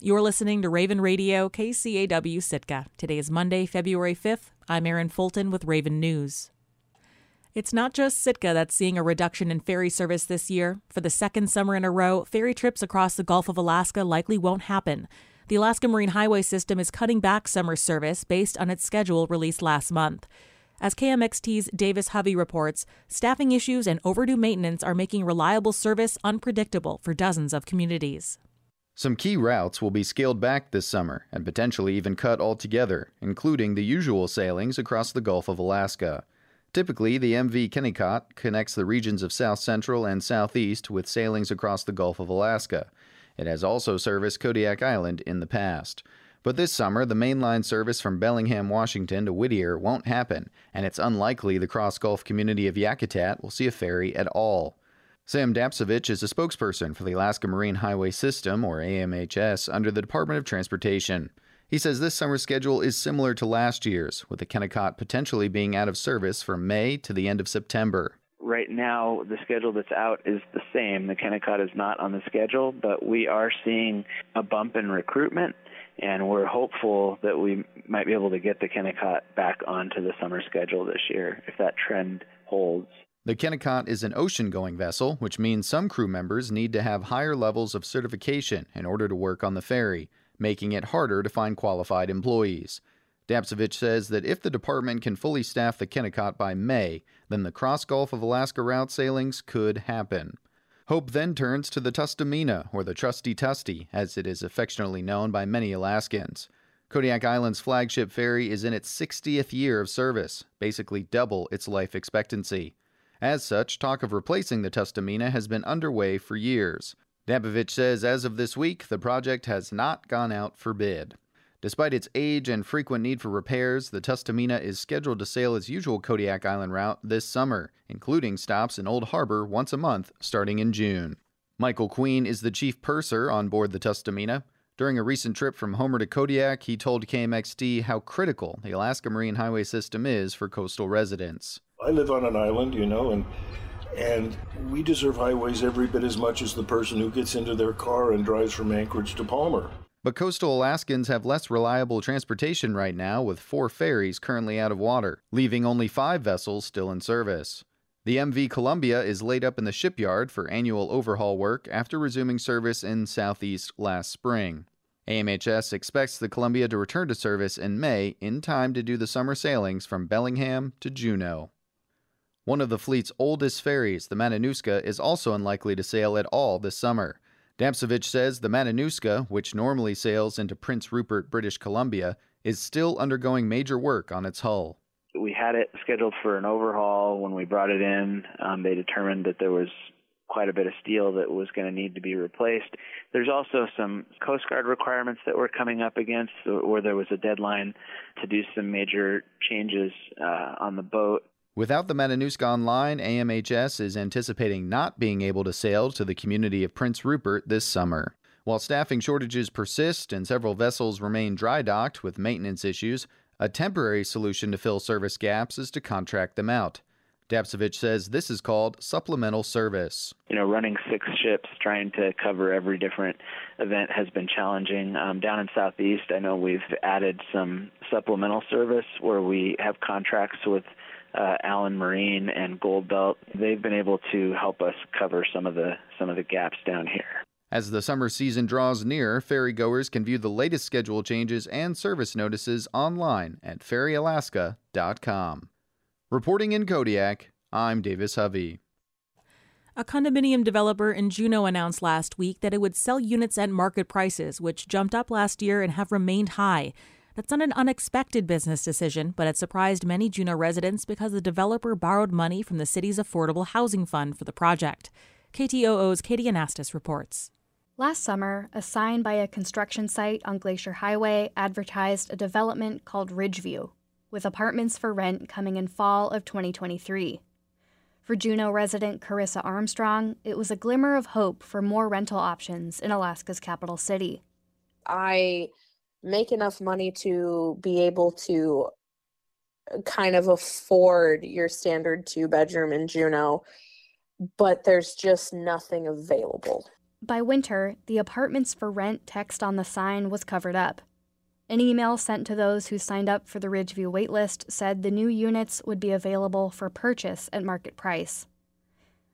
You're listening to Raven Radio, KCAW Sitka. Today is Monday, February 5th. I'm Erin Fulton with Raven News. It's not just Sitka that's seeing a reduction in ferry service this year. For the second summer in a row, ferry trips across the Gulf of Alaska likely won't happen. The Alaska Marine Highway System is cutting back summer service based on its schedule released last month. As KMXT's Davis Hovey reports, staffing issues and overdue maintenance are making reliable service unpredictable for dozens of communities. Some key routes will be scaled back this summer and potentially even cut altogether, including the usual sailings across the Gulf of Alaska. Typically, the MV Kennecott connects the regions of South Central and Southeast with sailings across the Gulf of Alaska. It has also serviced Kodiak Island in the past. But this summer, the mainline service from Bellingham, Washington to Whittier won't happen, and it's unlikely the cross Gulf community of Yakutat will see a ferry at all. Sam Dapcevich is a spokesperson for the Alaska Marine Highway System, or AMHS, under the Department of Transportation. He says this summer's schedule is similar to last year's, with the Kennecott potentially being out of service from May to the end of September. Right now, the schedule that's out is the same. The Kennecott is not on the schedule, but we are seeing a bump in recruitment, and we're hopeful that we might be able to get the Kennecott back onto the summer schedule this year if that trend holds. The Kennecott is an ocean going vessel, which means some crew members need to have higher levels of certification in order to work on the ferry making it harder to find qualified employees. Dapcevich says that if the department can fully staff the Kennecott by May, then the cross Gulf of Alaska route sailings could happen. Hope then turns to the Tustumena, or the Trusty Tusty, as it is affectionately known by many Alaskans. Kodiak Island's flagship ferry is in its 60th year of service, basically double its life expectancy. As such, talk of replacing the Tustumena has been underway for years. Dapcevich says as of this week, the project has not gone out for bid. Despite its age and frequent need for repairs, the Tustumena is scheduled to sail its usual Kodiak Island route this summer, including stops in Old Harbor once a month starting in June. Michael Queen is the chief purser on board the Tustumena. During a recent trip from Homer to Kodiak, he told KMXT how critical the Alaska Marine Highway system is for coastal residents. I live on an island, you know, and and we deserve highways every bit as much as the person who gets into their car and drives from Anchorage to Palmer. But coastal Alaskans have less reliable transportation right now, with four ferries currently out of water, leaving only five vessels still in service. The MV Columbia is laid up in the shipyard for annual overhaul work after resuming service in Southeast last spring. AMHS expects the Columbia to return to service in May in time to do the summer sailings from Bellingham to Juneau. One of the fleet's oldest ferries, the Matanuska, is also unlikely to sail at all this summer. Dapcevich says the Matanuska, which normally sails into Prince Rupert, British Columbia, is still undergoing major work on its hull. We had it scheduled for an overhaul when we brought it in. Um, they determined that there was quite a bit of steel that was going to need to be replaced. There's also some Coast Guard requirements that we're coming up against, where there was a deadline to do some major changes uh, on the boat. Without the Matanuska online, AMHS is anticipating not being able to sail to the community of Prince Rupert this summer. While staffing shortages persist and several vessels remain dry docked with maintenance issues, a temporary solution to fill service gaps is to contract them out. Dapcevich says this is called supplemental service. You know, running six ships trying to cover every different event has been challenging. Um, down in Southeast, I know we've added some supplemental service where we have contracts with uh, Allen Marine and Goldbelt. They've been able to help us cover some of the some of the gaps down here. As the summer season draws near, ferrygoers can view the latest schedule changes and service notices online at ferryalaska.com. Reporting in Kodiak, I'm Davis Hovey. A condominium developer in Juneau announced last week that it would sell units at market prices, which jumped up last year and have remained high. That's not an unexpected business decision, but it surprised many Juneau residents because the developer borrowed money from the city's affordable housing fund for the project. KTOO's Katie Anastas reports. Last summer, a sign by a construction site on Glacier Highway advertised a development called Ridgeview, with apartments for rent coming in fall of 2023. For Juneau resident Carissa Armstrong, it was a glimmer of hope for more rental options in Alaska's capital city. I make enough money to be able to uh, kind of afford your standard two bedroom in Juneau, but there's just nothing available. By winter, the apartments for rent text on the sign was covered up. An email sent to those who signed up for the Ridgeview waitlist said the new units would be available for purchase at market price.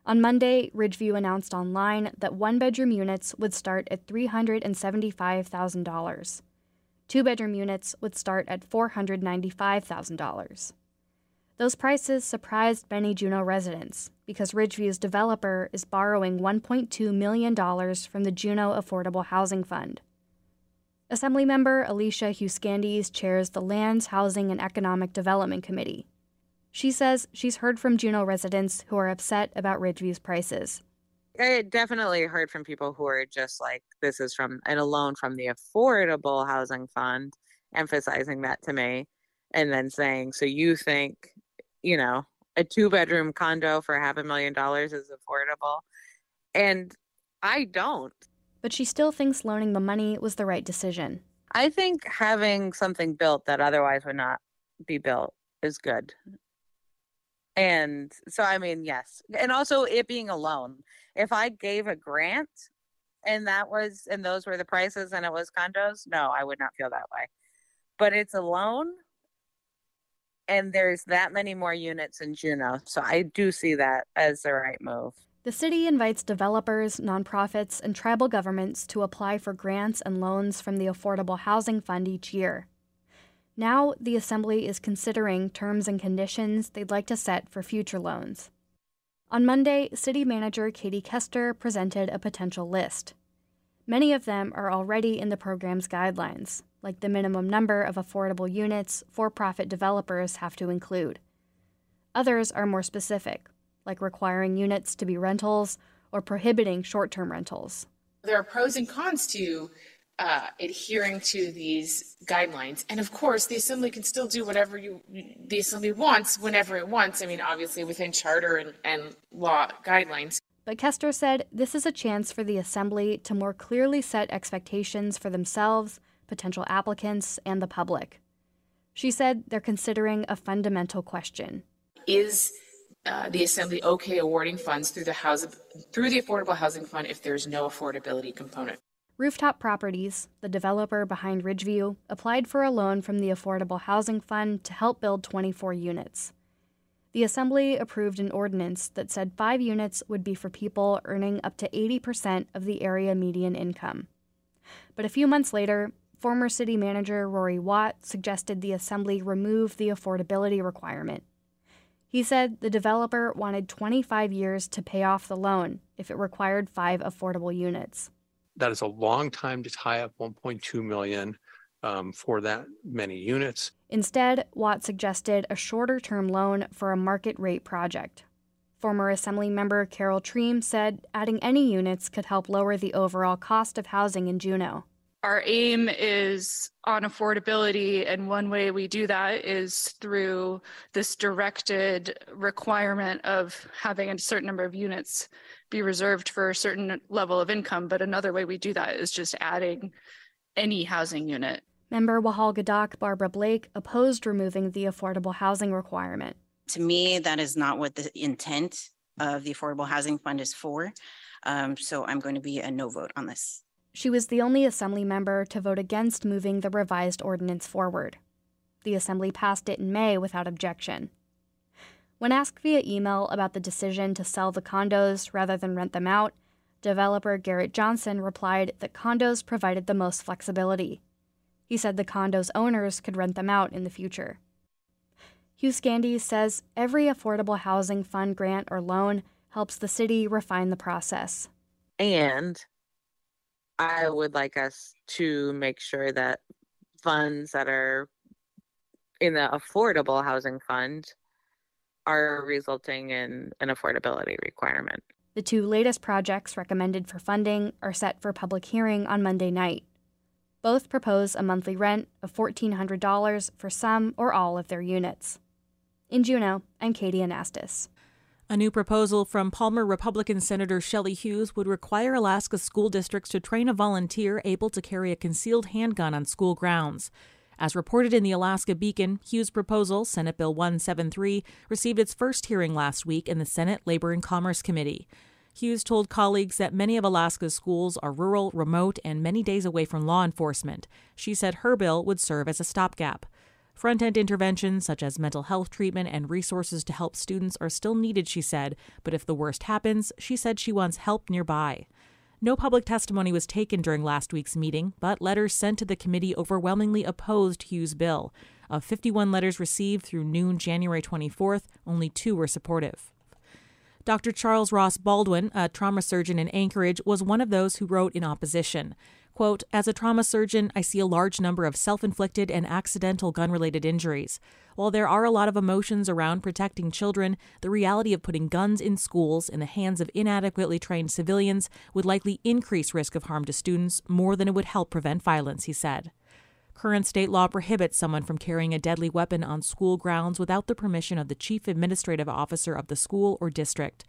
On Monday, Ridgeview announced online that one bedroom units would start at $375,000. Two bedroom units would start at $495,000. Those prices surprised many Juneau residents because Ridgeview's developer is borrowing $1.2 million from the Juneau Affordable Housing Fund. Assemblymember Alicia Hughes-Skandijs chairs the Lands, Housing, and Economic Development Committee. She says she's heard from Juneau residents who are upset about Ridgeview's prices. I definitely heard from people who are just like, this is from and a loan from the Affordable Housing Fund, emphasizing that to me, and then saying, so you think you know, a two bedroom condo for half a million dollars is affordable. And I don't. But she still thinks loaning the money was the right decision. I think having something built that otherwise would not be built is good. And so, I mean, yes. And also, it being a loan. If I gave a grant and that was, and those were the prices and it was condos, no, I would not feel that way. But it's a loan and there's that many more units in Juneau. So I do see that as the right move. The city invites developers, nonprofits, and tribal governments to apply for grants and loans from the Affordable Housing Fund each year. Now, the Assembly is considering terms and conditions they'd like to set for future loans. On Monday, City Manager Katie Koester presented a potential list. Many of them are already in the program's guidelines, like the minimum number of affordable units for profit developers have to include. Others are more specific, like requiring units to be rentals or prohibiting short term rentals. There are pros and cons to uh, adhering to these guidelines. And of course, the assembly can still do whatever you the assembly wants whenever it wants. I mean, obviously within charter and, and law guidelines. But Koester said this is a chance for the assembly to more clearly set expectations for themselves potential applicants, and the public. She said they're considering a fundamental question. Is uh, the assembly okay awarding funds through the house through the affordable housing fund if there's no affordability component? Rooftop Properties, the developer behind Ridgeview, applied for a loan from the Affordable Housing Fund to help build 24 units. The Assembly approved an ordinance that said five units would be for people earning up to 80% of the area median income. But a few months later, former city manager Rorie Watt suggested the assembly remove the affordability requirement. He said the developer wanted 25 years to pay off the loan if it required five affordable units. That is a long time to tie up 1.2 million um, for that many units. Instead, Watt suggested a shorter term loan for a market rate project. Former Assembly member Carole Triem said adding any units could help lower the overall cost of housing in Juneau our aim is on affordability, and one way we do that is through this directed requirement of having a certain number of units be reserved for a certain level of income. But another way we do that is just adding any housing unit. Member Wáahlaal Gíidaak Barbara Blake opposed removing the affordable housing requirement. To me, that is not what the intent of the Affordable Housing Fund is for. Um, so I'm going to be a no vote on this. She was the only Assembly member to vote against moving the revised ordinance forward. The Assembly passed it in May without objection. When asked via email about the decision to sell the condos rather than rent them out, developer Garrett Johnson replied that condos provided the most flexibility. He said the condos' owners could rent them out in the future. Hughes-Skandijs says every affordable housing fund grant or loan helps the city refine the process. And I would like us to make sure that funds that are in the affordable housing fund are resulting in an affordability requirement. The two latest projects recommended for funding are set for public hearing on Monday night. Both propose a monthly rent of $1,400 for some or all of their units. In Juneau, I'm Katie Anastas. A new proposal from Palmer Republican Senator Shelley Hughes would require Alaska school districts to train a volunteer able to carry a concealed handgun on school grounds. As reported in the Alaska Beacon, Hughes' proposal, Senate Bill 173, received its first hearing last week in the Senate Labor and Commerce Committee. Hughes told colleagues that many of Alaska's schools are rural, remote, and many days away from law enforcement. She said her bill would serve as a stopgap. Front end interventions such as mental health treatment and resources to help students are still needed, she said, but if the worst happens, she said she wants help nearby. No public testimony was taken during last week's meeting, but letters sent to the committee overwhelmingly opposed Hughes' bill. Of 51 letters received through noon January 24th, only two were supportive. Dr. Charles Ross Baldwin, a trauma surgeon in Anchorage, was one of those who wrote in opposition. Quote, As a trauma surgeon, I see a large number of self inflicted and accidental gun related injuries. While there are a lot of emotions around protecting children, the reality of putting guns in schools in the hands of inadequately trained civilians would likely increase risk of harm to students more than it would help prevent violence, he said. Current state law prohibits someone from carrying a deadly weapon on school grounds without the permission of the chief administrative officer of the school or district.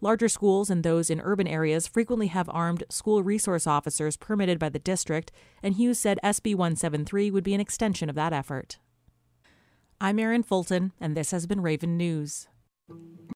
Larger schools and those in urban areas frequently have armed school resource officers permitted by the district, and Hughes said SB 173 would be an extension of that effort. I'm Erin Fulton, and this has been Raven News.